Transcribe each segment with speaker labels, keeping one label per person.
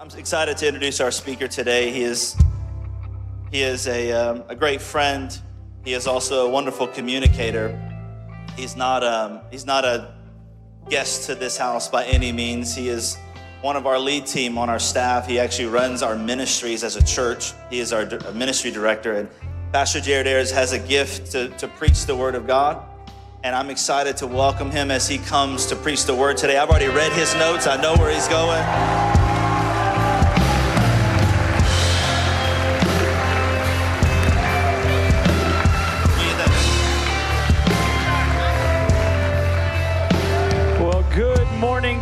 Speaker 1: I'm excited to introduce our speaker today. He is he is a, um, a great friend. He is also a wonderful communicator. He's not um, he's not a guest to this house by any means. He is one of our lead team on our staff. He actually runs our ministries as a church. He is our ministry director, and Pastor Jared Ayres has a gift to, to preach the word of God. And I'm excited to welcome him as he comes to preach the word today. I've already read his notes. I know where he's going.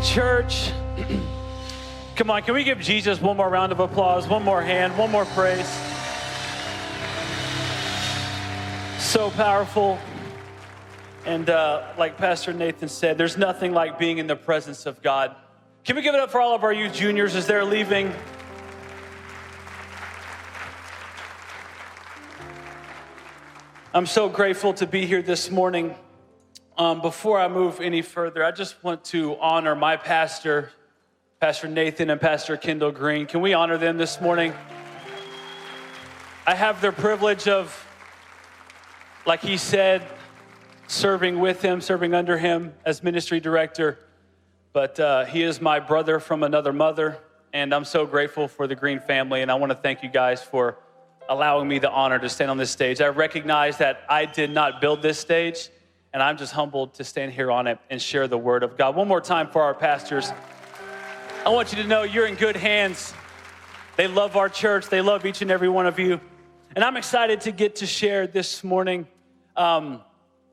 Speaker 2: Church. Come on, can we give Jesus one more round of applause, one more hand, one more praise? So powerful. And uh, like Pastor Nathan said, there's nothing like being in the presence of God. Can we give it up for all of our youth juniors as they're leaving? I'm so grateful to be here this morning. Um, before I move any further, I just want to honor my pastor, Pastor Nathan and Pastor Kendall Green. Can we honor them this morning? I have the privilege of, like he said, serving with him, serving under him as ministry director. But uh, he is my brother from another mother, and I'm so grateful for the Green family. And I want to thank you guys for allowing me the honor to stand on this stage. I recognize that I did not build this stage, and I'm just humbled to stand here on it and share the word of God. One more time for our pastors. I want you to know you're in good hands. They love our church, they love each and every one of you. And I'm excited to get to share this morning. Um,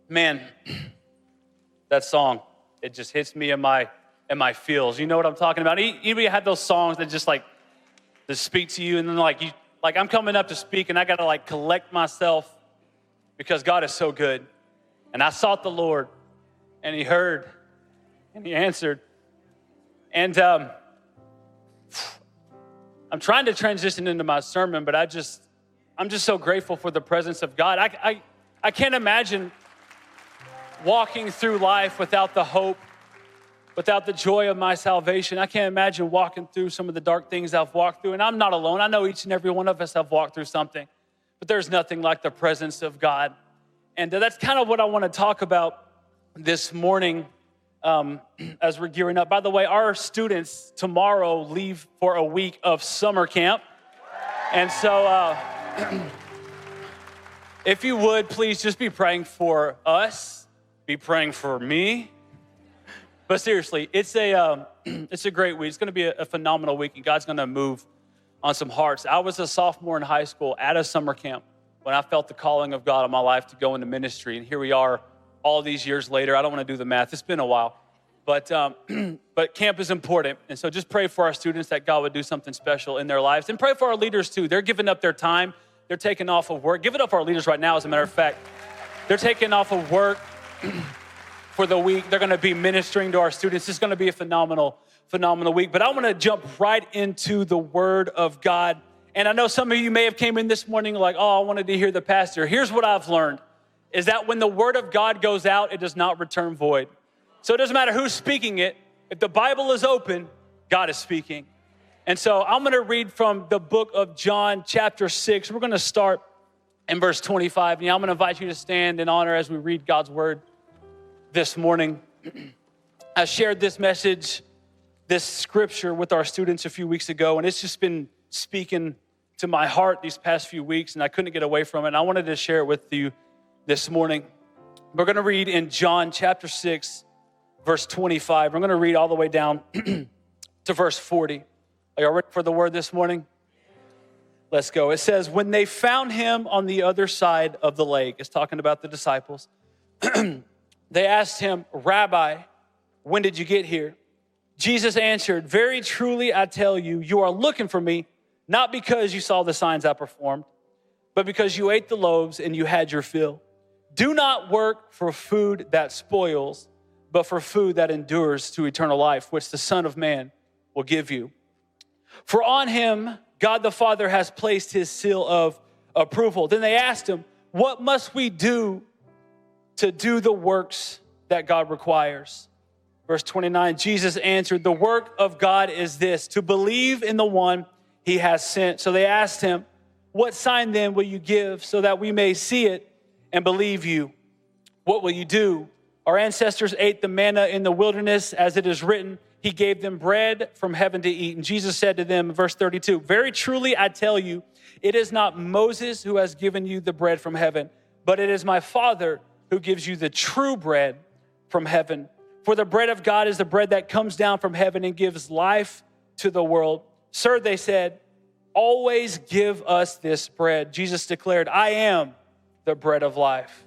Speaker 2: man, that song, it just hits me in my in my feels. You know what I'm talking about? Anybody had those songs that just like that speak to you, and then like you like I'm coming up to speak, and I gotta like collect myself because God is so good. And I sought the Lord, and He heard, and He answered. And um, I'm trying to transition into my sermon, but I just I'm just so grateful for the presence of God. I I, I can't imagine walking through life without the hope, without the joy of my salvation. I can't imagine walking through some of the dark things I've walked through. And I'm not alone. I know each and every one of us have walked through something, but there's nothing like the presence of God. And that's kind of what I want to talk about this morning um, as we're gearing up. By the way, our students tomorrow leave for a week of summer camp. And so, uh, if you would, please just be praying for us be praying for me. But seriously, it's a um, it's a great week. It's going to be a, a phenomenal week, and God's going to move on some hearts. I was a sophomore in high school at a summer camp when I felt the calling of God on my life to go into ministry, and here we are, all these years later. I don't want to do the math; it's been a while, but um, but camp is important, and so just pray for our students that God would do something special in their lives, and pray for our leaders too. They're giving up their time. They're taking off of work. Give it up for our leaders right now. As a matter of fact, they're taking off of work for the week. They're going to be ministering to our students. It's going to be a phenomenal, phenomenal week. But I want to jump right into the Word of God. And I know some of you may have came in this morning like, oh, I wanted to hear the pastor. Here's what I've learned is that when the Word of God goes out, it does not return void. So it doesn't matter who's speaking it. If the Bible is open, God is speaking. And so I'm going to read from the book of John, chapter 6. We're going to start in verse 25. And I'm going to invite you to stand in honor as we read God's word this morning. I shared this message, this scripture with our students a few weeks ago, and it's just been speaking to my heart these past few weeks, and I couldn't get away from it. And I wanted to share it with you this morning. We're going to read in John chapter 6, verse 25. We're going to read all the way down to verse 40. Are you ready for the word this morning? Let's go. It says, When they found him on the other side of the lake, it's talking about the disciples, they asked him, Rabbi, when did you get here? Jesus answered, Very truly I tell you, you are looking for me, not because you saw the signs I performed, but because you ate the loaves and you had your fill. Do not work for food that spoils, but for food that endures to eternal life, which the Son of Man will give you. For on him, God the Father has placed his seal of approval. Then they asked him, What must we do to do the works that God requires? Verse 29 Jesus answered, The work of God is this, to believe in the one he has sent. So they asked him, What sign then will you give so that we may see it and believe you? What will you do? Our ancestors ate the manna in the wilderness, as it is written, He gave them bread from heaven to eat. And Jesus said to them, verse 32, Very truly I tell you, it is not Moses who has given you the bread from heaven, but it is my Father who gives you the true bread from heaven. For the bread of God is the bread that comes down from heaven and gives life to the world. Sir, they said, always give us this bread. Jesus declared, I am the bread of life.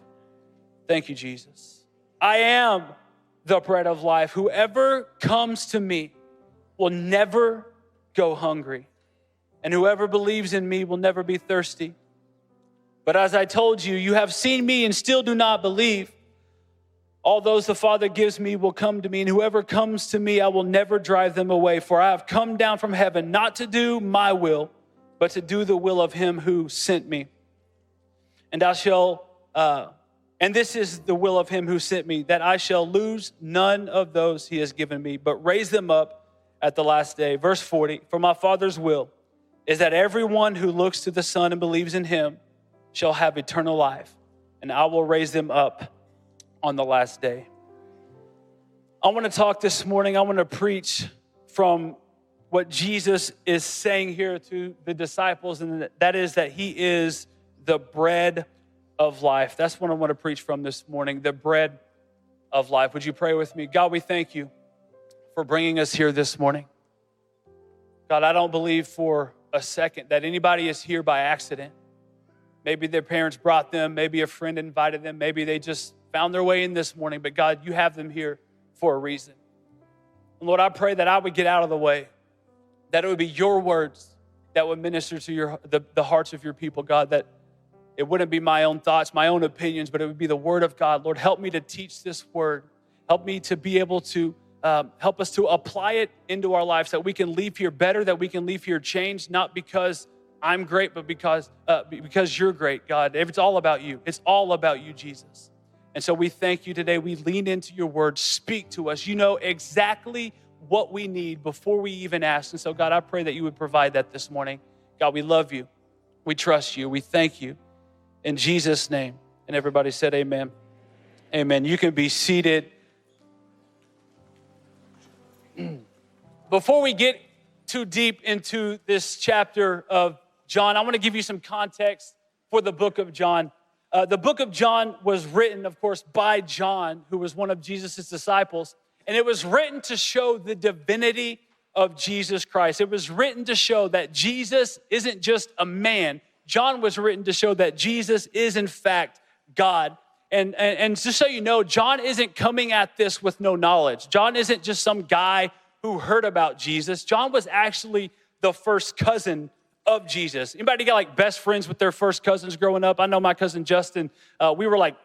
Speaker 2: Thank you, Jesus. I am the bread of life. Whoever comes to me will never go hungry, and whoever believes in me will never be thirsty. But as I told you, you have seen me and still do not believe. All those the Father gives me will come to me, and whoever comes to me, I will never drive them away. For I have come down from heaven not to do my will, but to do the will of him who sent me. And I shall, uh, and this is the will of him who sent me, that I shall lose none of those he has given me, but raise them up at the last day. Verse 40 For my Father's will is that everyone who looks to the Son and believes in him shall have eternal life, and I will raise them up on the last day. I want to talk this morning, I want to preach from what Jesus is saying here to the disciples, and that is that he is the bread of life. That's what I want to preach from this morning the bread of life. Would you pray with me? God, we thank you for bringing us here this morning. God, I don't believe for a second that anybody is here by accident. Maybe their parents brought them, maybe a friend invited them, maybe they just found their way in this morning, but God, you have them here for a reason. And Lord, I pray that I would get out of the way, that it would be your words that would minister to your, the, the hearts of your people, God, that it wouldn't be my own thoughts, my own opinions, but it would be the word of God. Lord, help me to teach this word. Help me to be able to um, help us to apply it into our lives that we can leave here better, that we can leave here changed, not because I'm great, but because, uh, because you're great, God. It's all about you. It's all about you, Jesus. And so we thank you today. We lean into your word. Speak to us. You know exactly what we need before we even ask. And so, God, I pray that you would provide that this morning. God, we love you. We trust you. We thank you. In Jesus' name. And everybody said, Amen. Amen. You can be seated. Before we get too deep into this chapter of John, I want to give you some context for the book of John. Uh, the book of John was written, of course, by John, who was one of Jesus' disciples, and it was written to show the divinity of Jesus Christ. It was written to show that Jesus isn't just a man. John was written to show that Jesus is, in fact, God. And, and, and just so you know, John isn't coming at this with no knowledge. John isn't just some guy who heard about Jesus. John was actually the first cousin of Jesus. Anybody got like best friends with their first cousins growing up? I know my cousin Justin, uh, we were like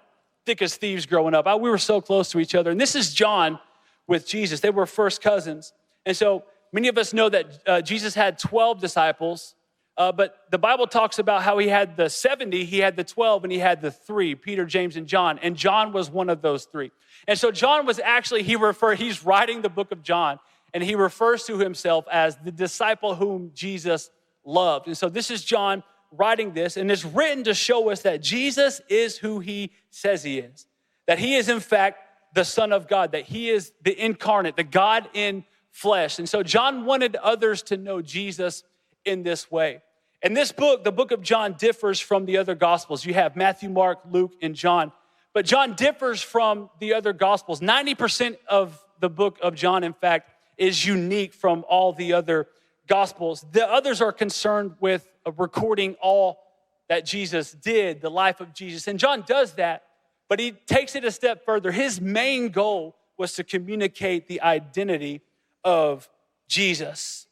Speaker 2: thick as thieves growing up. I, we were so close to each other. And this is John with Jesus. They were first cousins. And so many of us know that uh, Jesus had 12 disciples, uh, but the Bible talks about how he had the 70, he had the 12, and he had the three Peter, James, and John. And John was one of those three. And so John was actually, he refer, he's writing the book of John, and he refers to himself as the disciple whom Jesus loved. And so this is John writing this, and it's written to show us that Jesus is who he says he is, that he is, in fact, the Son of God, that he is the incarnate, the God in flesh. And so John wanted others to know Jesus in this way. And this book, the book of John, differs from the other gospels. You have Matthew, Mark, Luke, and John. But John differs from the other gospels. 90% of the book of John, in fact, is unique from all the other Gospels. The others are concerned with recording all that Jesus did, the life of Jesus. And John does that, but he takes it a step further. His main goal was to communicate the identity of Jesus.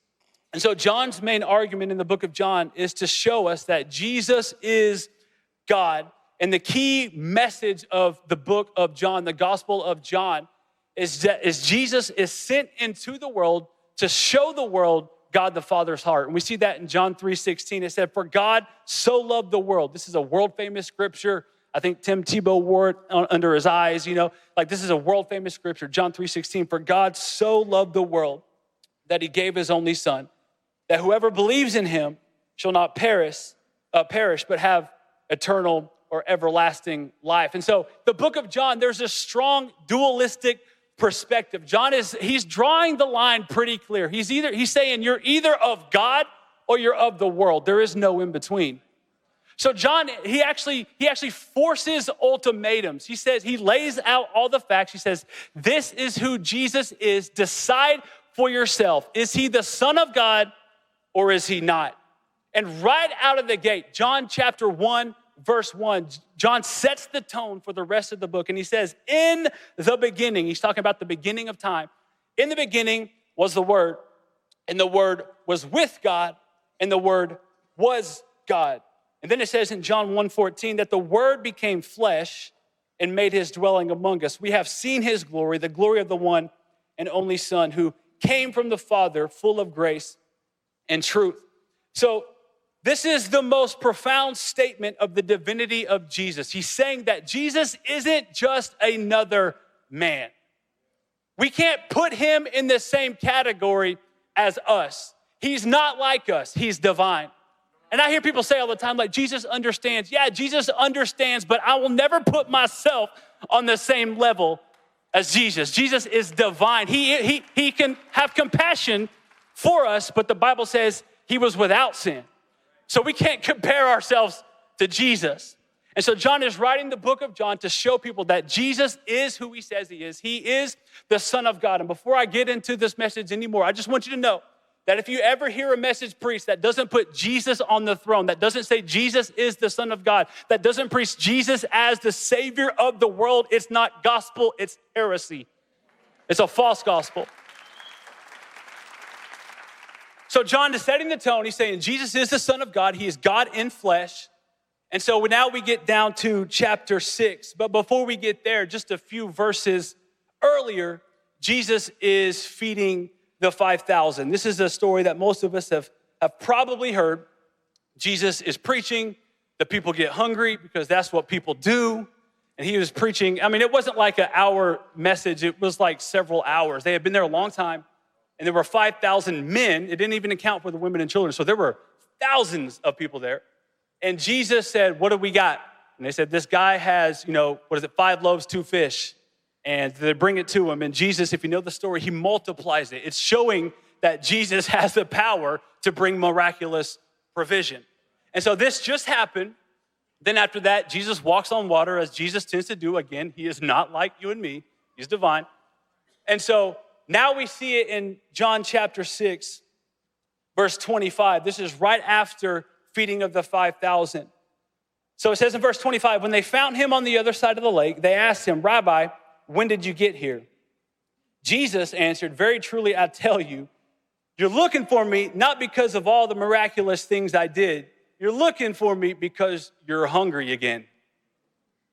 Speaker 2: And so, John's main argument in the book of John is to show us that Jesus is God. And the key message of the book of John, the Gospel of John, is that is Jesus is sent into the world to show the world God the Father's heart. And we see that in John 3:16. It said, For God so loved the world. This is a world famous scripture. I think Tim Tebow wore it under his eyes, you know. Like this is a world famous scripture, John 3:16, for God so loved the world that he gave his only son, that whoever believes in him shall not perish, uh, perish, but have eternal or everlasting life. And so the book of John, there's a strong dualistic perspective. John is he's drawing the line pretty clear. He's either he's saying you're either of God or you're of the world. There is no in between. So John, he actually, he actually forces ultimatums. He says, he lays out all the facts. He says, this is who Jesus is. Decide for yourself. Is he the Son of God or is he not? And right out of the gate, John chapter 1, verse 1, John sets the tone for the rest of the book. And he says, In the beginning, he's talking about the beginning of time. In the beginning was the Word, and the Word was with God, and the Word was God. And then it says in John 1:14 that the word became flesh and made his dwelling among us. We have seen his glory, the glory of the one and only son who came from the Father, full of grace and truth. So this is the most profound statement of the divinity of Jesus. He's saying that Jesus isn't just another man. We can't put him in the same category as us. He's not like us, he's divine. And I hear people say all the time, like, Jesus understands. Yeah, Jesus understands, but I will never put myself on the same level as Jesus. Jesus is divine. He, he, he can have compassion for us, but the Bible says he was without sin. So we can't compare ourselves to Jesus. And so John is writing the book of John to show people that Jesus is who he says he is. He is the Son of God. And before I get into this message anymore, I just want you to know that if you ever hear a message preached that doesn't put Jesus on the throne, that doesn't say Jesus is the Son of God, that doesn't preach Jesus as the Savior of the world, it's not gospel, it's heresy. It's a false gospel. So, John is setting the tone. He's saying Jesus is the Son of God, He is God in flesh. And so now we get down to chapter six. But before we get there, just a few verses earlier, Jesus is feeding the 5,000. This is a story that most of us have, have probably heard. Jesus is preaching, the people get hungry because that's what people do. And he was preaching, I mean, it wasn't like an hour message, it was like several hours. They had been there a long time, and there were 5,000 men. It didn't even account for the women and children. So there were thousands of people there. And Jesus said, What do we got? And they said, This guy has, you know, what is it, five loaves, two fish and they bring it to him. And Jesus, if you know the story, he multiplies it. It's showing that Jesus has the power to bring miraculous provision. And so this just happened. Then after that, Jesus walks on water as Jesus tends to do. Again, he is not like you and me, he's divine. And so now we see it in John chapter 6, verse 25. This is right after feeding of the 5,000. So it says in verse 25, when they found him on the other side of the lake, they asked him, Rabbi, when did you get here? Jesus answered, Very truly, I tell you, you're looking for me not because of all the miraculous things I did. You're looking for me because you're hungry again.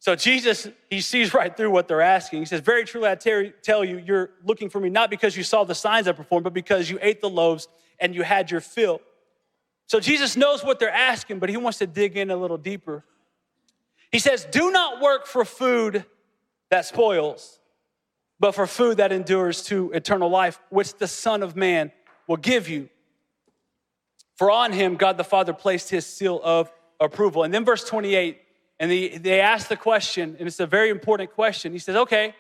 Speaker 2: So Jesus, he sees right through what they're asking. He says, Very truly, I tell you, you're looking for me not because you saw the signs I performed, but because you ate the loaves and you had your fill. So Jesus knows what they're asking, but he wants to dig in a little deeper. He says, Do not work for food that spoils, but for food that endures to eternal life, which the Son of Man will give you. For on him, God the Father placed his seal of approval. And then verse 28, and they, they ask the question, and it's a very important question. He says, Okay,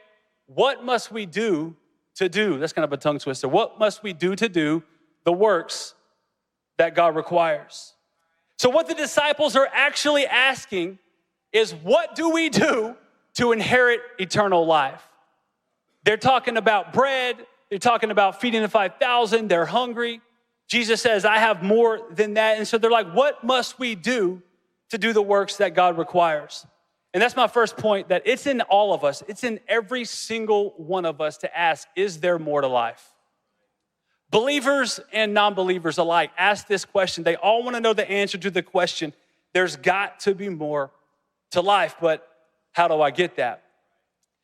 Speaker 2: what must we do to do? That's kind of a tongue twister. What must we do to do the works that God requires? So, what the disciples are actually asking is, What do we do to inherit eternal life. They're talking about bread, they're talking about feeding the 5,000, they're hungry. Jesus says, I have more than that. And so they're like, what must we do to do the works that God requires? And that's my first point that it's in all of us, it's in every single one of us to ask, is there more to life? Believers and non believers alike ask this question. They all want to know the answer to the question there's got to be more to life. But how do I get that?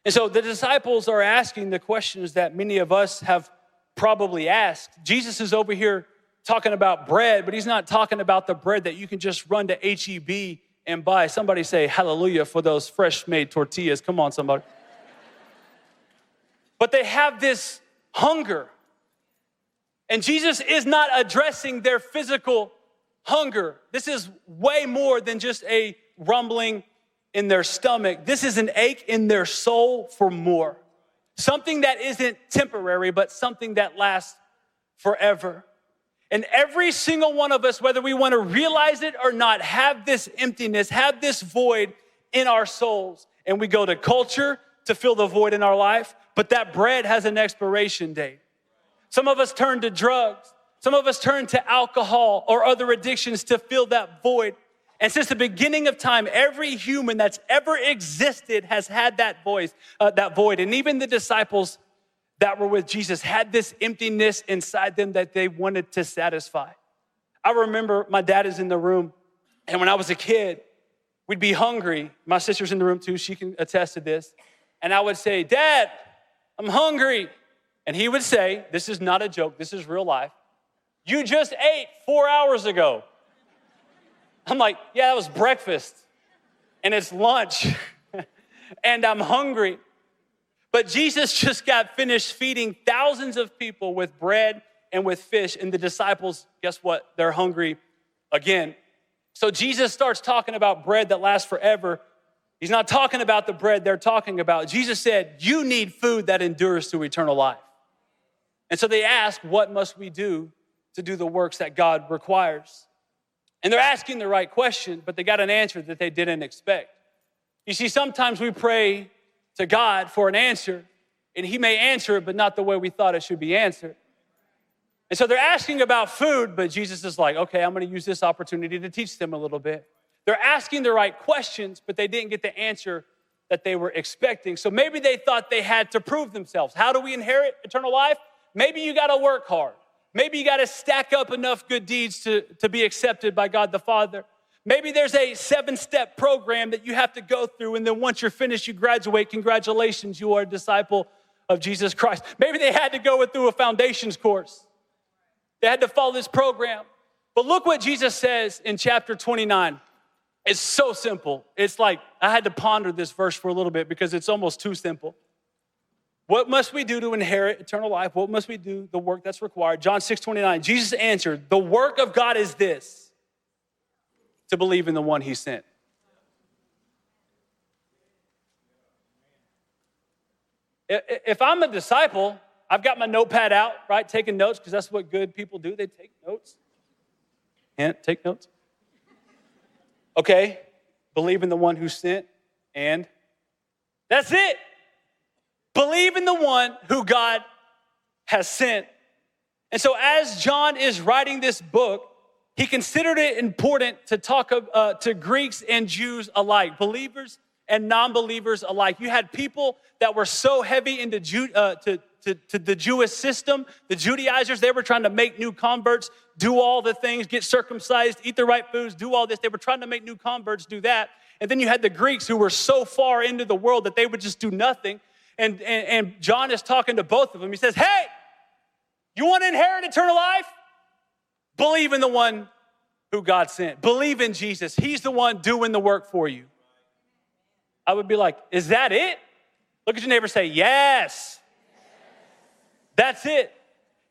Speaker 2: And so the disciples are asking the questions that many of us have probably asked. Jesus is over here talking about bread, but he's not talking about the bread that you can just run to HEB and buy. Somebody say hallelujah for those fresh made tortillas. Come on, somebody. but they have this hunger. And Jesus is not addressing their physical hunger. This is way more than just a rumbling in their stomach. This is an ache in their soul for more. Something that isn't temporary, but something that lasts forever. And every single one of us, whether we want to realize it or not, have this emptiness, have this void in our souls. And we go to culture to fill the void in our life, but that bread has an expiration date. Some of us turn to drugs. Some of us turn to alcohol or other addictions to fill that void. And since the beginning of time, every human that's ever existed has had that voice, uh, that void. And even the disciples that were with Jesus had this emptiness inside them that they wanted to satisfy. I remember my dad is in the room, and when I was a kid, we'd be hungry. My sister's in the room too, she can attest to this. And I would say, Dad, I'm hungry. And he would say, This is not a joke, this is real life. You just ate four hours ago. I'm like, yeah, that was breakfast, and it's lunch, and I'm hungry. But Jesus just got finished feeding thousands of people with bread and with fish, and the disciples, guess what? They're hungry again. So Jesus starts talking about bread that lasts forever. He's not talking about the bread they're talking about. Jesus said, You need food that endures to eternal life. And so they ask, What must we do to do the works that God requires. And they're asking the right question, but they got an answer that they didn't expect. You see, sometimes we pray to God for an answer, and He may answer it, but not the way we thought it should be answered. And so they're asking about food, but Jesus is like, okay, I'm gonna use this opportunity to teach them a little bit. They're asking the right questions, but they didn't get the answer that they were expecting. So maybe they thought they had to prove themselves. How do we inherit eternal life? Maybe you gotta work hard. Maybe you got to stack up enough good deeds to, to be accepted by God the Father. Maybe there's a seven step program that you have to go through, and then once you're finished, you graduate. Congratulations, you are a disciple of Jesus Christ. Maybe they had to go through a foundations course, they had to follow this program. But look what Jesus says in chapter 29. It's so simple. It's like I had to ponder this verse for a little bit because it's almost too simple. What must we do to inherit eternal life? What must we do? The work that's required. John 6 29. Jesus answered, The work of God is this to believe in the one he sent. If I'm a disciple, I've got my notepad out, right? Taking notes, because that's what good people do. They take notes. And take notes. Okay, believe in the one who sent, and that's it. Believe in the one who God has sent. And so, as John is writing this book, he considered it important to talk uh, to Greeks and Jews alike, believers and non believers alike. You had people that were so heavy into Jew, uh, to, to, to the Jewish system, the Judaizers, they were trying to make new converts do all the things, get circumcised, eat the right foods, do all this. They were trying to make new converts do that. And then you had the Greeks who were so far into the world that they would just do nothing. And, and, and John is talking to both of them. He says, Hey, you want to inherit eternal life? Believe in the one who God sent. Believe in Jesus. He's the one doing the work for you. I would be like, Is that it? Look at your neighbor say, Yes. That's it.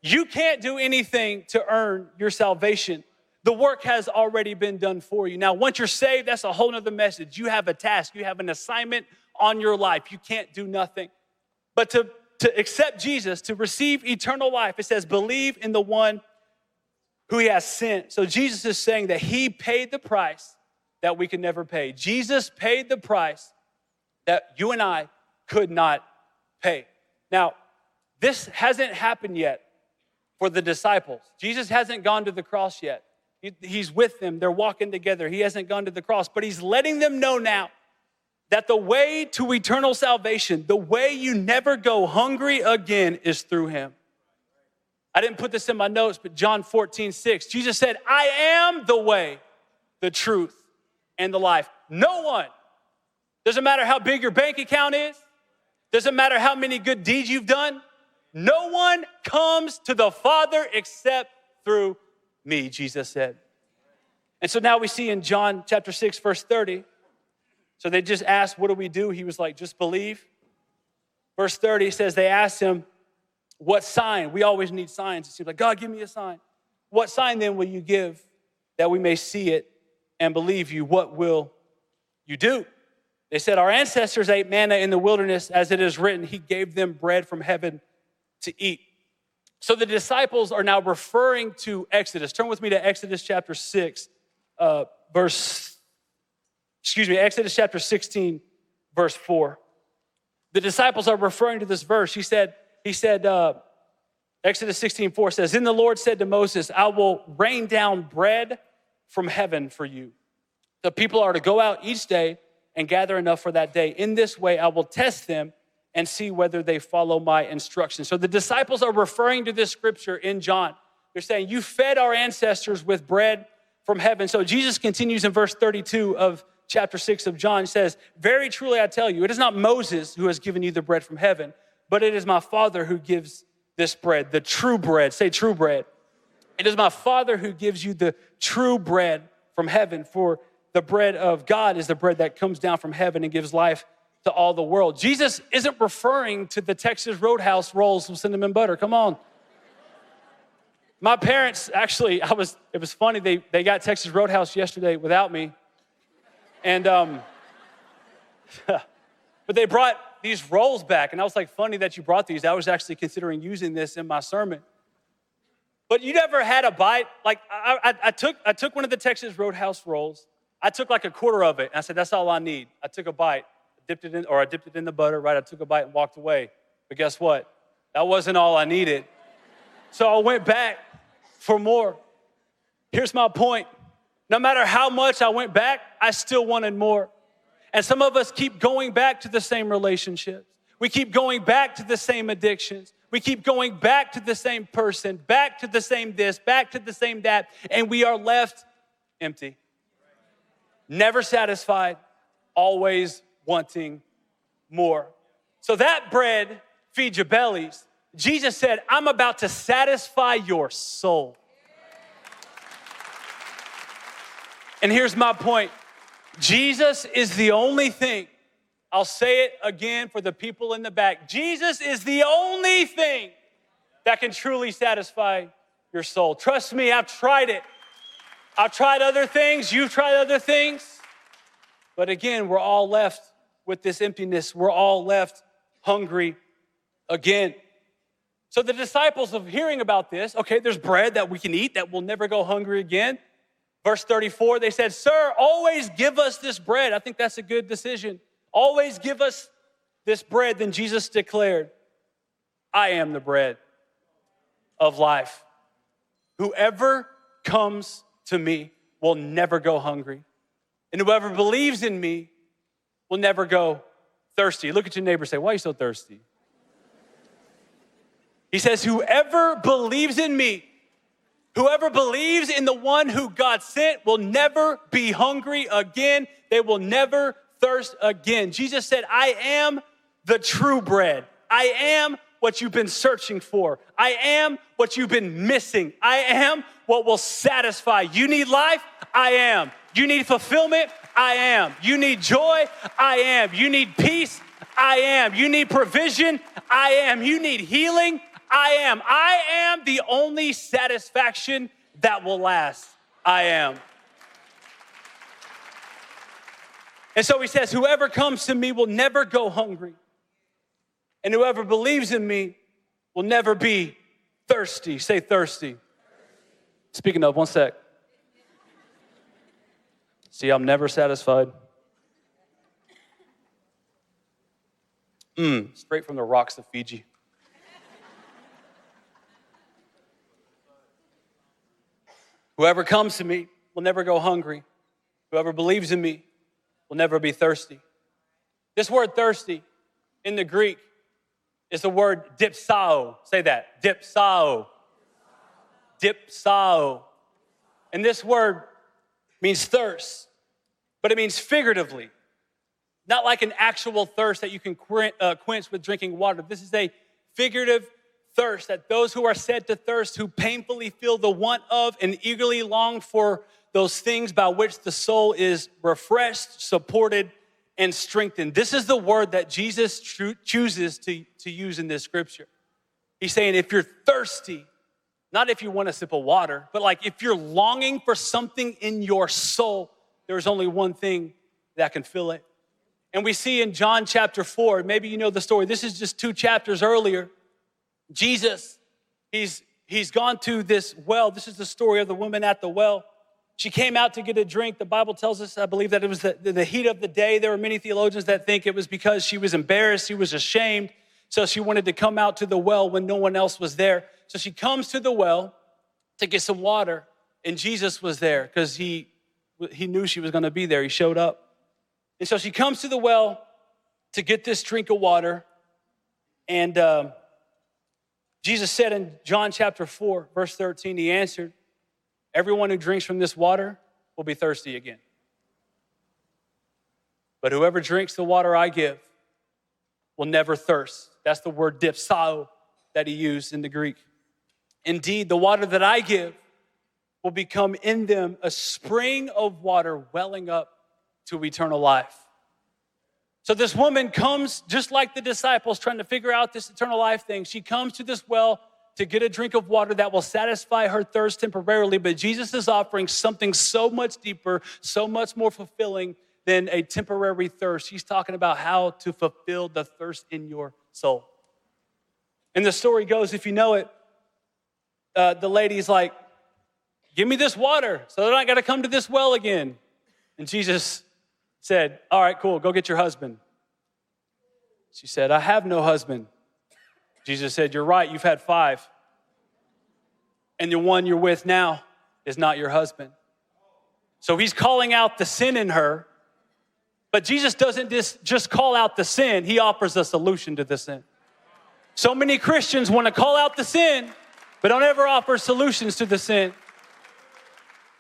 Speaker 2: You can't do anything to earn your salvation. The work has already been done for you. Now, once you're saved, that's a whole nother message. You have a task, you have an assignment on your life. You can't do nothing. But to, to accept Jesus, to receive eternal life, it says, believe in the one who he has sent. So Jesus is saying that he paid the price that we could never pay. Jesus paid the price that you and I could not pay. Now, this hasn't happened yet for the disciples. Jesus hasn't gone to the cross yet. He's with them, they're walking together. He hasn't gone to the cross, but he's letting them know now that the way to eternal salvation, the way you never go hungry again, is through him. I didn't put this in my notes, but John 14, 6, Jesus said, I am the way, the truth, and the life. No one, doesn't matter how big your bank account is, doesn't matter how many good deeds you've done, no one comes to the Father except through me, Jesus said. And so now we see in John chapter 6, verse 30. So they just asked, What do we do? He was like, Just believe. Verse 30 says, They asked him, What sign? We always need signs. It seems like, God, give me a sign. What sign then will you give that we may see it and believe you? What will you do? They said, Our ancestors ate manna in the wilderness, as it is written, He gave them bread from heaven to eat. So the disciples are now referring to Exodus. Turn with me to Exodus chapter 6, uh, verse, excuse me, Exodus chapter 16, verse 4. The disciples are referring to this verse. He said, he said, uh, Exodus 16, 4 says, Then the Lord said to Moses, I will rain down bread from heaven for you. The people are to go out each day and gather enough for that day. In this way, I will test them and see whether they follow my instructions. So the disciples are referring to this scripture in John. They're saying, You fed our ancestors with bread from heaven. So Jesus continues in verse 32 of chapter 6 of John says, Very truly I tell you, it is not Moses who has given you the bread from heaven, but it is my Father who gives this bread, the true bread. Say true bread. It is my Father who gives you the true bread from heaven. For the bread of God is the bread that comes down from heaven and gives life to all the world. Jesus isn't referring to the Texas Roadhouse rolls with cinnamon butter. Come on. My parents actually, I was, it was funny, they, they got Texas Roadhouse yesterday without me. And, um, but they brought these rolls back. And I was like, funny that you brought these. I was actually considering using this in my sermon. But you never had a bite? Like, I, I, I, took, I took one of the Texas Roadhouse rolls. I took like a quarter of it. And I said, that's all I need. I took a bite, dipped it in, or I dipped it in the butter, right? I took a bite and walked away. But guess what? That wasn't all I needed. So I went back for more. Here's my point no matter how much I went back, I still wanted more. And some of us keep going back to the same relationships. We keep going back to the same addictions. We keep going back to the same person, back to the same this, back to the same that, and we are left empty. Never satisfied, always wanting more. So that bread feeds your bellies. Jesus said, I'm about to satisfy your soul. And here's my point Jesus is the only thing, I'll say it again for the people in the back Jesus is the only thing that can truly satisfy your soul. Trust me, I've tried it. I've tried other things, you've tried other things. But again, we're all left with this emptiness. We're all left hungry again. So the disciples of hearing about this, okay, there's bread that we can eat that will never go hungry again. Verse 34, they said, Sir, always give us this bread. I think that's a good decision. Always give us this bread. Then Jesus declared, I am the bread of life. Whoever comes to me will never go hungry. And whoever believes in me will never go thirsty. Look at your neighbor say, Why are you so thirsty? He says, Whoever believes in me Whoever believes in the one who God sent will never be hungry again. They will never thirst again. Jesus said, I am the true bread. I am what you've been searching for. I am what you've been missing. I am what will satisfy. You need life? I am. You need fulfillment? I am. You need joy? I am. You need peace? I am. You need provision? I am. You need healing? I am. I am the only satisfaction that will last. I am. And so he says, Whoever comes to me will never go hungry, and whoever believes in me will never be thirsty. Say thirsty. Speaking of, one sec. See, I'm never satisfied. Mmm, straight from the rocks of Fiji. Whoever comes to me will never go hungry. Whoever believes in me will never be thirsty. This word thirsty in the Greek is the word dipsao. Say that, dipsao. Dipsao. And this word means thirst, but it means figuratively, not like an actual thirst that you can uh, quench with drinking water. This is a figurative thirst, that those who are said to thirst, who painfully feel the want of and eagerly long for those things by which the soul is refreshed, supported, and strengthened. This is the word that Jesus chooses to, to use in this scripture. He's saying, if you're thirsty, not if you want a sip of water, but like if you're longing for something in your soul, there's only one thing that can fill it. And we see in John chapter 4, maybe you know the story. This is just two chapters earlier. Jesus, he's he's gone to this well. This is the story of the woman at the well. She came out to get a drink. The Bible tells us, I believe, that it was the, the heat of the day. There are many theologians that think it was because she was embarrassed, she was ashamed. So she wanted to come out to the well when no one else was there. So she comes to the well to get some water, and Jesus was there because he, he knew she was going to be there. He showed up. And so she comes to the well to get this drink of water. And uh, Jesus said in John chapter 4, verse 13, He answered, Everyone who drinks from this water will be thirsty again. But whoever drinks the water I give will never thirst. That's the word dipsao that he used in the Greek. Indeed, the water that I give will become in them a spring of water welling up to eternal life. So this woman comes just like the disciples trying to figure out this eternal life thing. She comes to this well to get a drink of water that will satisfy her thirst temporarily, but Jesus is offering something so much deeper, so much more fulfilling than a temporary thirst. He's talking about how to fulfill the thirst in your soul. And the story goes, if you know it, uh, the lady's like, Give me this water so that I got to come to this well again. And Jesus said, All right, cool, go get your husband. She said, I have no husband. Jesus said, You're right, you've had five. And the one you're with now is not your husband. So he's calling out the sin in her. But Jesus doesn't just, just call out the sin, he offers a solution to the sin. So many Christians want to call out the sin, but don't ever offer solutions to the sin.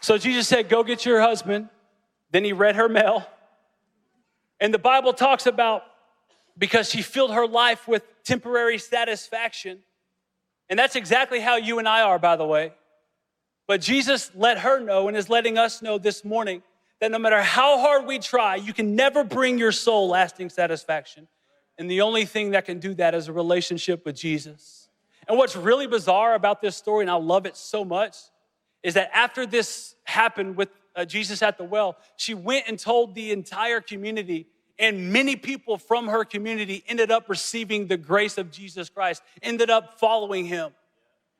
Speaker 2: So Jesus said, Go get your husband. Then he read her mail. And the Bible talks about because she filled her life with temporary satisfaction. And that's exactly how you and I are, by the way. But Jesus let her know and is letting us know this morning that no matter how hard we try, you can never bring your soul lasting satisfaction. And the only thing that can do that is a relationship with Jesus. And what's really bizarre about this story, and I love it so much, is that after this happened with uh, Jesus at the well, she went and told the entire community and many people from her community ended up receiving the grace of Jesus Christ, ended up following him.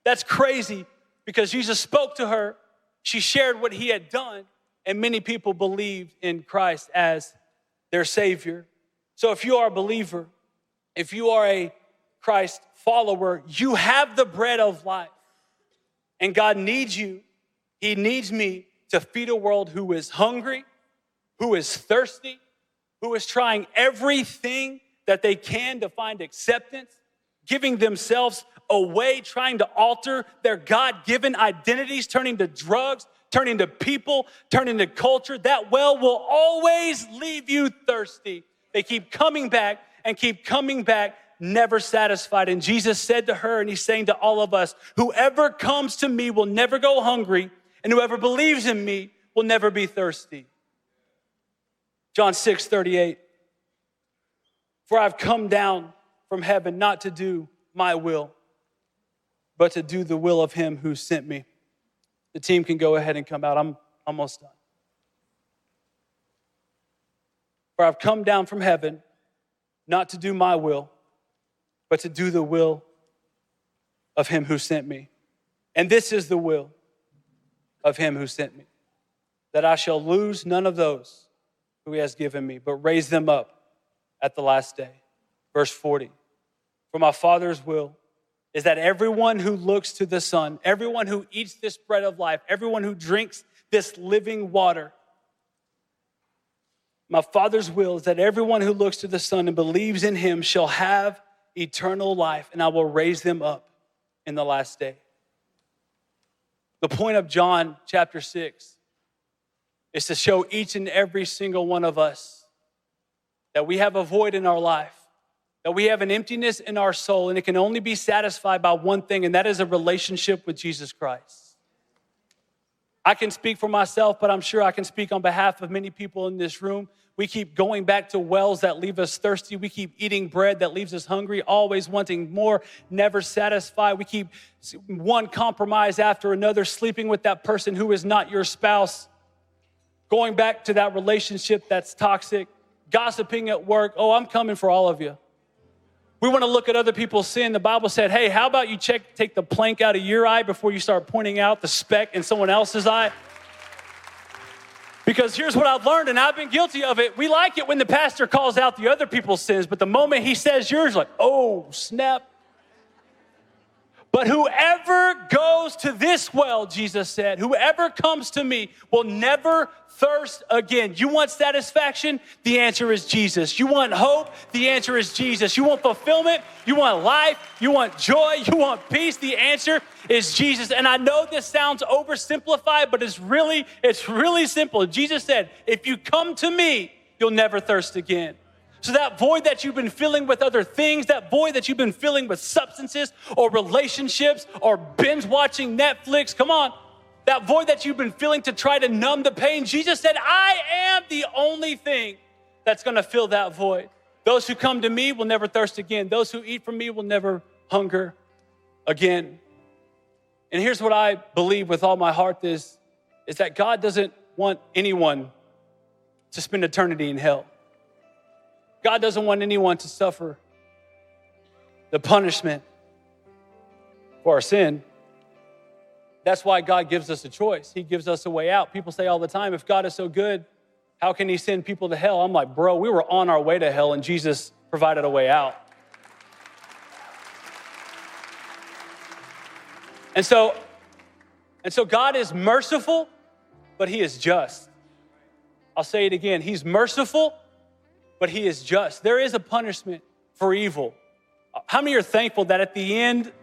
Speaker 2: That's crazy because Jesus spoke to her, she shared what he had done, and many people believed in Christ as their Savior. So if you are a believer, if you are a Christ follower, you have the bread of life. And God needs you, He needs me to feed a world who is hungry, who is thirsty, who is trying everything that they can to find acceptance, giving themselves away, trying to alter their God given identities, turning to drugs, turning to people, turning to culture. That well will always leave you thirsty. They keep coming back and keep coming back, never satisfied. And Jesus said to her, and he's saying to all of us, Whoever comes to me will never go hungry, and whoever believes in me will never be thirsty. John 6 38. For I've come down from heaven not to do my will, but to do the will of him who sent me. The team can go ahead and come out. I'm almost done. For I've come down from heaven not to do my will, but to do the will of him who sent me. And this is the will of him who sent me, that I shall lose none of those who he has given me, but raise them up at the last day. Verse 40 For my Father's will is that everyone who looks to the Son, everyone who eats this bread of life, everyone who drinks this living water, my Father's will is that everyone who looks to the Son and believes in him shall have eternal life, and I will raise them up in the last day. The point of John chapter 6 is to show each and every single one of us that we have a void in our life that we have an emptiness in our soul and it can only be satisfied by one thing, and that is a relationship with Jesus Christ. I can speak for myself, but I'm sure I can speak on behalf of many people in this room. We keep going back to wells that leave us thirsty. We keep eating bread that leaves us hungry, always wanting more, never satisfied. We keep one compromise after another, sleeping with that person who is not your spouse, going back to that relationship that's toxic, gossiping at work. Oh, I'm coming for all of you. We want to look at other people's sin. The Bible said, hey, how about you check, take the plank out of your eye before you start pointing out the speck in someone else's eye? Because here's what I've learned, and I've been guilty of it. We like it when the pastor calls out the other people's sins, but the moment he says yours, like, oh, snap. But whoever goes to this well, Jesus said, whoever comes to me will never thirst again. You want satisfaction? The answer is Jesus. You want hope? The answer is Jesus. You want fulfillment? You want life? You want joy? You want peace? The answer is Jesus. And I know this sounds oversimplified, but it's really, it's really simple. Jesus said, if you come to me, you'll never thirst again. So, that void that you've been filling with other things, that void that you've been filling with substances or relationships or binge watching Netflix, come on, that void that you've been feeling to try to numb the pain, Jesus said, I am the only thing that's gonna fill that void. Those who come to me will never thirst again. Those who eat from me will never hunger again. And here's what I believe with all my heart is, is that God doesn't want anyone to spend eternity in hell. God doesn't want anyone to suffer the punishment for our sin. That's why God gives us a choice. He gives us a way out. People say all the time, if God is so good, how can He send people to hell? I'm like, bro, we were on our way to hell and Jesus provided a way out. And so, and so God is merciful, but He is just. I'll say it again. He's merciful, but He is just. There is a punishment for evil. How many are thankful that at the end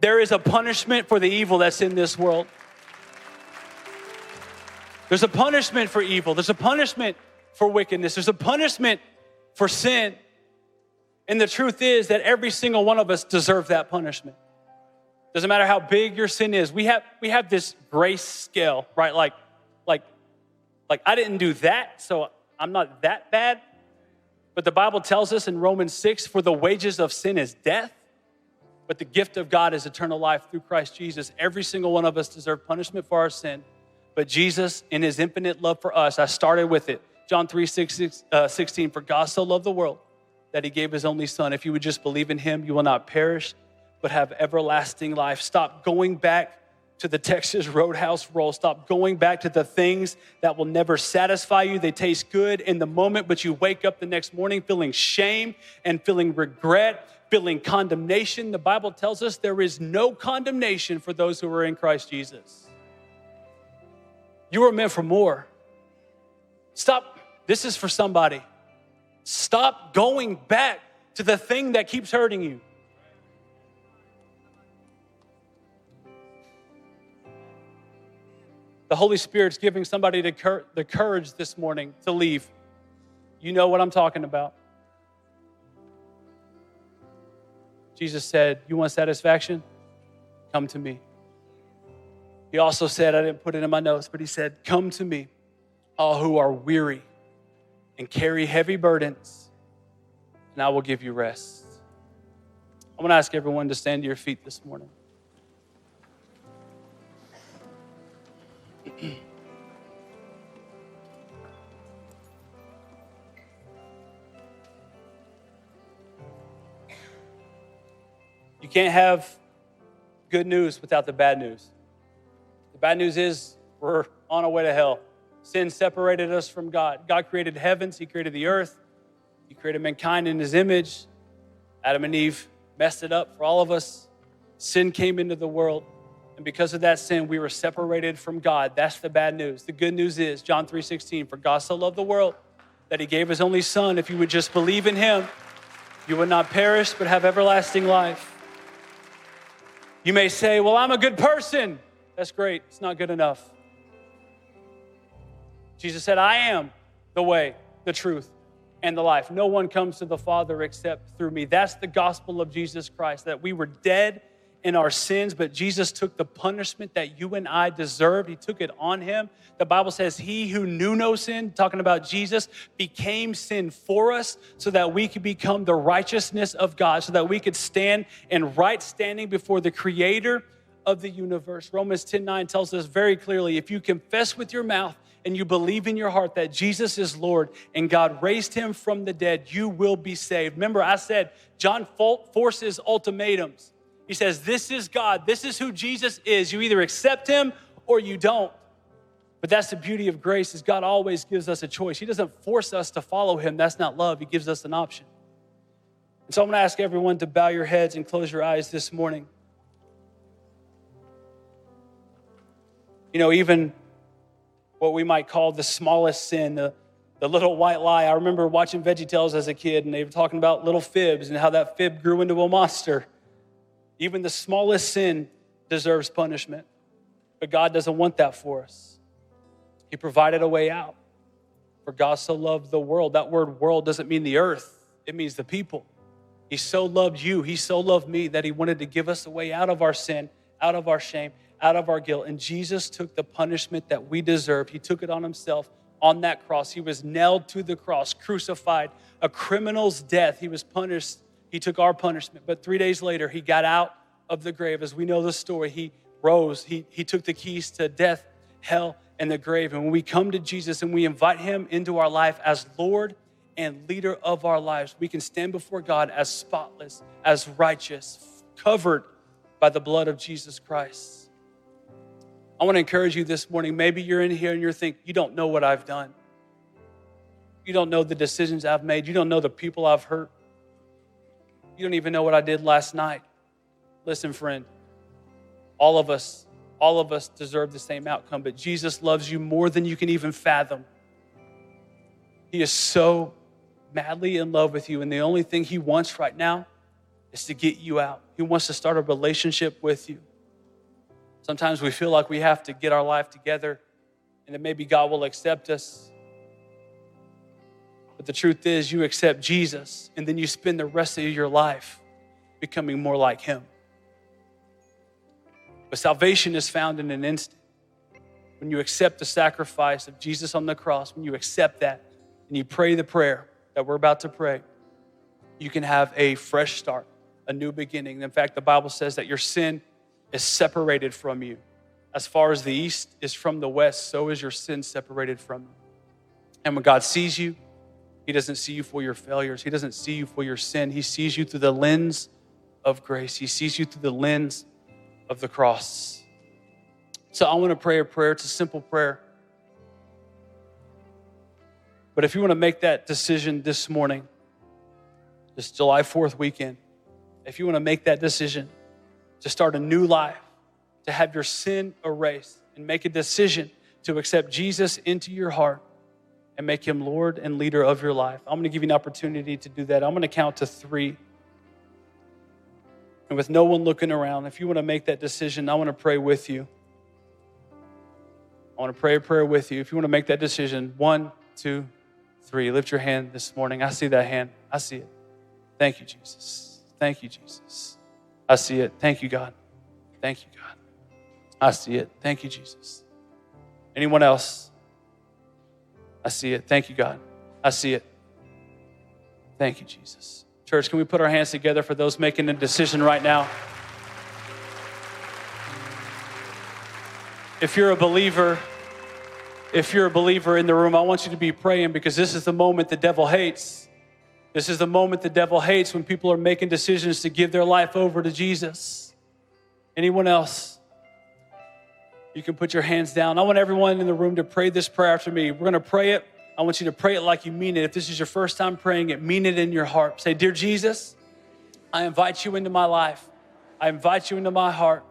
Speaker 2: there is a punishment for the evil that's in this world. There's a punishment for evil. There's a punishment for wickedness. There's a punishment for sin. And the truth is that every single one of us deserve that punishment. Doesn't matter how big your sin is. We have we have this grace scale, right? Like like like I didn't do that, so I'm not that bad. But the Bible tells us in Romans 6 for the wages of sin is death but the gift of God is eternal life through Christ Jesus. Every single one of us deserve punishment for our sin, but Jesus, in his infinite love for us, I started with it. John 3 6, uh, 16, for God so loved the world that he gave his only son. If you would just believe in him, you will not perish, but have everlasting life. Stop going back to the Texas Roadhouse roll. Stop going back to the things that will never satisfy you. They taste good in the moment, but you wake up the next morning feeling shame and feeling regret feeling condemnation. The Bible tells us there is no condemnation for those who are in Christ Jesus. You were meant for more. Stop. This is for somebody. Stop going back to the thing that keeps hurting you. The Holy Spirit's giving somebody the, courage this morning to leave. You know what I'm talking about. Jesus said, You want satisfaction? Come to me. He also said, I didn't put it in my notes, but he said, Come to me, all who are weary and carry heavy burdens, and I will give you rest. I want to ask everyone to stand to your feet this morning. You can't have good news without the bad news. The bad news is we're on our way to hell. Sin separated us from God. God created heavens, He created the earth, He created mankind in His image. Adam and Eve messed it up for all of us. Sin came into the world. And because of that sin, we were separated from God. That's the bad news. The good news is John 3:16, for God so loved the world that he gave his only son. If you would just believe in him, you would not perish but have everlasting life. You may say, Well, I'm a good person. That's great. It's not good enough. Jesus said, I am the way, the truth, and the life. No one comes to the Father except through me. That's the gospel of Jesus Christ, that we were dead in our sins, but Jesus took the punishment that you and I deserved. He took it on him. The Bible says, He who knew no sin, talking about Jesus, became sin for us so that we could become the righteousness of God, so that we could stand in right standing before the Creator of the universe. Romans 10 9 tells us very clearly if you confess with your mouth and you believe in your heart that Jesus is Lord and God raised him from the dead, you will be saved. Remember, I said John forces ultimatums. He says, This is God. This is who Jesus is. You either accept him or you don't. But that's the beauty of grace is God always gives us a choice. He doesn't force us to follow him. That's not love. He gives us an option. And so I'm going to ask everyone to bow your heads and close your eyes this morning. You know, even what we might call the smallest sin, the, the little white lie. I remember watching VeggieTales as a kid, and they were talking about little fibs and how that fib grew into a monster. Even the smallest sin deserves punishment, but God doesn't want that for us. He provided a way out. For God so loved the world. That word world doesn't mean the earth, it means the people. He so loved you, He so loved me that He wanted to give us a way out of our sin, out of our shame, out of our guilt. And Jesus took the punishment that we deserve. He took it on Himself on that cross. He was nailed to the cross, crucified, a criminal's death. He was punished he took our punishment. But three days later, he got out of the grave. As we know the story, he rose. He, he took the keys to death, hell, and the grave. And when we come to Jesus and we invite him into our life as Lord and leader of our lives, we can stand before God as spotless, as righteous, covered by the blood of Jesus Christ. I want to encourage you this morning. Maybe you're in here and you're thinking, you don't know what I've done. You don't know the decisions I've made. You don't know the people I've hurt. You don't even know what I did last night. Listen, friend, all of us, all of us deserve the same outcome, but Jesus loves you more than you can even fathom. He is so madly in love with you, and the only thing He wants right now is to get you out. He wants to start a relationship with you. Sometimes we feel like we have to get our life together and that maybe God will accept us. But the truth is, you accept Jesus, and then you spend the rest of your life becoming more like Him. But salvation is found in an instant. When you accept the sacrifice of Jesus on the cross, when you accept that and you pray the prayer that we're about to pray, you can have a fresh start, a new beginning. In fact, the Bible says that your sin is separated from you. As far as the east is from the west, so is your sin separated from you. And when God sees you, he doesn't see you for your failures. He doesn't see you for your sin. He sees you through the lens of grace. He sees you through the lens of the cross. So I want to pray a prayer. It's a simple prayer. But if you want to make that decision this morning, this July 4th weekend, if you want to make that decision to start a new life, to have your sin erased, and make a decision to accept Jesus into your heart, and make him Lord and leader of your life. I'm going to give you an opportunity to do that. I'm going to count to three. And with no one looking around, if you want to make that decision, I want to pray with you. I want to pray a prayer with you. If you want to make that decision, one, two, three. Lift your hand this morning. I see that hand. I see it. Thank you, Jesus. Thank you, Jesus. I see it. Thank you, God. Thank you, God. I see it. Thank you, Jesus. Anyone else? I see it. Thank you, God. I see it. Thank you, Jesus. Church, can we put our hands together for those making a decision right now? If you're a believer, if you're a believer in the room, I want you to be praying because this is the moment the devil hates. This is the moment the devil hates when people are making decisions to give their life over to Jesus. Anyone else? You can put your hands down. I want everyone in the room to pray this prayer after me. We're going to pray it. I want you to pray it like you mean it. If this is your first time praying it, mean it in your heart. Say, Dear Jesus, I invite you into my life. I invite you into my heart.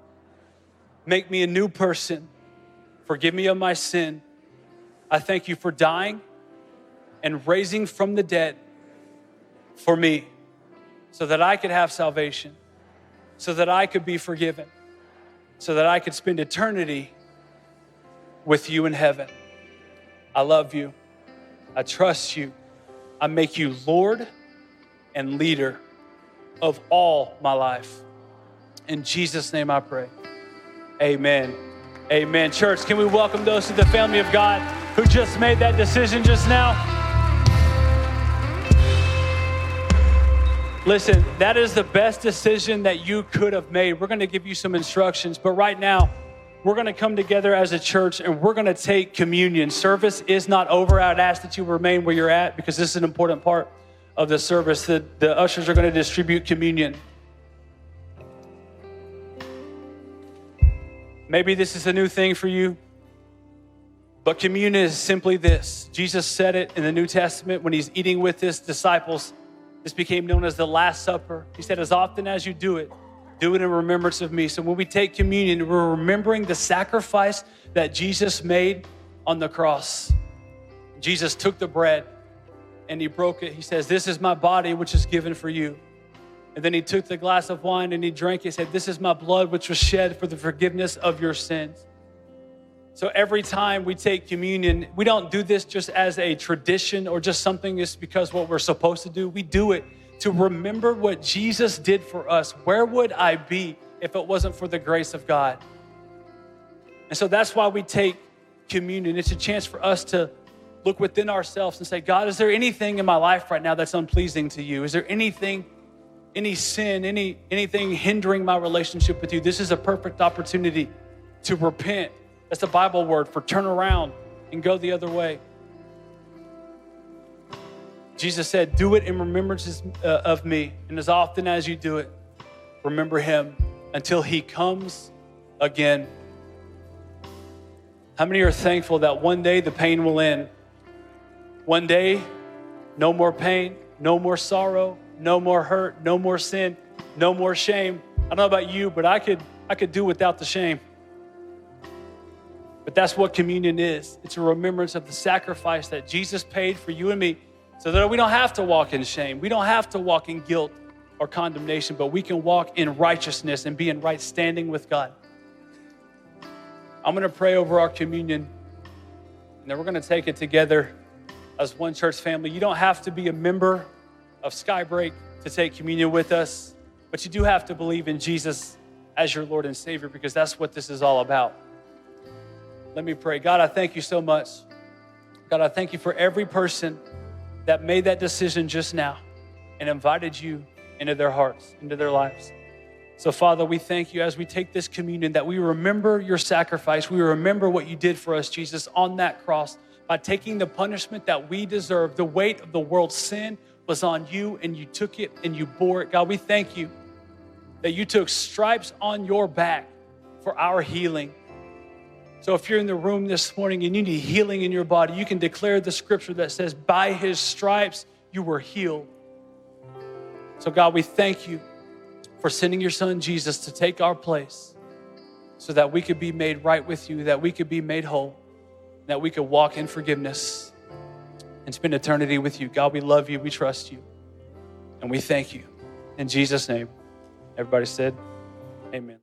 Speaker 2: Make me a new person. Forgive me of my sin. I thank you for dying and raising from the dead for me so that I could have salvation, so that I could be forgiven, so that I could spend eternity with you in heaven. I love you. I trust you. I make you Lord and leader of all my life. In Jesus' name I pray. Amen. Amen. Church, can we welcome those to the family of God who just made that decision just now? Listen, that is the best decision that you could have made. We're going to give you some instructions, but right now, we're going to come together as a church and we're going to take communion. Service is not over. I'd ask that you remain where you're at because this is an important part of the service. The, the ushers are going to distribute communion. Maybe this is a new thing for you, but communion is simply this. Jesus said it in the New Testament when he's eating with his disciples. This became known as the Last Supper. He said, As often as you do it, do it in remembrance of me. So when we take communion, we're remembering the sacrifice that Jesus made on the cross. Jesus took the bread and he broke it. He says, This is my body, which is given for you. And then he took the glass of wine and he drank it. He said, This is my blood, which was shed for the forgiveness of your sins. So every time we take communion, we don't do this just as a tradition or just something just because what we're supposed to do. We do it to remember what Jesus did for us. Where would I be if it wasn't for the grace of God? And so that's why we take communion. It's a chance for us to look within ourselves and say, God, is there anything in my life right now that's unpleasing to you? Is there anything, any sin, any anything hindering my relationship with you? This is a perfect opportunity to repent. That's the Bible word for turn around and go the other way. Jesus said, Do it in remembrance uh, of me. And as often as you do it, remember him until he comes again. How many are thankful that one day the pain will end? One day, no more pain, no more sorrow, no more hurt, no more sin, no more shame. I don't know about you, but I could I could do without the shame. But that's what communion is. It's a remembrance of the sacrifice that Jesus paid for you and me so that we don't have to walk in shame. We don't have to walk in guilt or condemnation, but we can walk in righteousness and be in right standing with God. I'm going to pray over our communion, and then we're going to take it together as one church family. You don't have to be a member of Skybreak to take communion with us, but you do have to believe in Jesus as your Lord and Savior because that's what this is all about. Let me pray. God, I thank you so much. God, I thank you for every person that made that decision just now and invited you into their hearts, into their lives. So, Father, we thank you as we take this communion that we remember your sacrifice. We remember what you did for us, Jesus, on that cross by taking the punishment that we deserve. The weight of the world's sin was on you, and you took it and you bore it. God, we thank you that you took stripes on your back for our healing. So if you're in the room this morning and you need healing in your body, you can declare the scripture that says, By his stripes you were healed. So, God, we thank you for sending your son Jesus to take our place so that we could be made right with you, that we could be made whole that we could walk in forgiveness and spend eternity with you. God, we love you, we trust you, and we thank you. In Jesus' name, everybody said, Amen.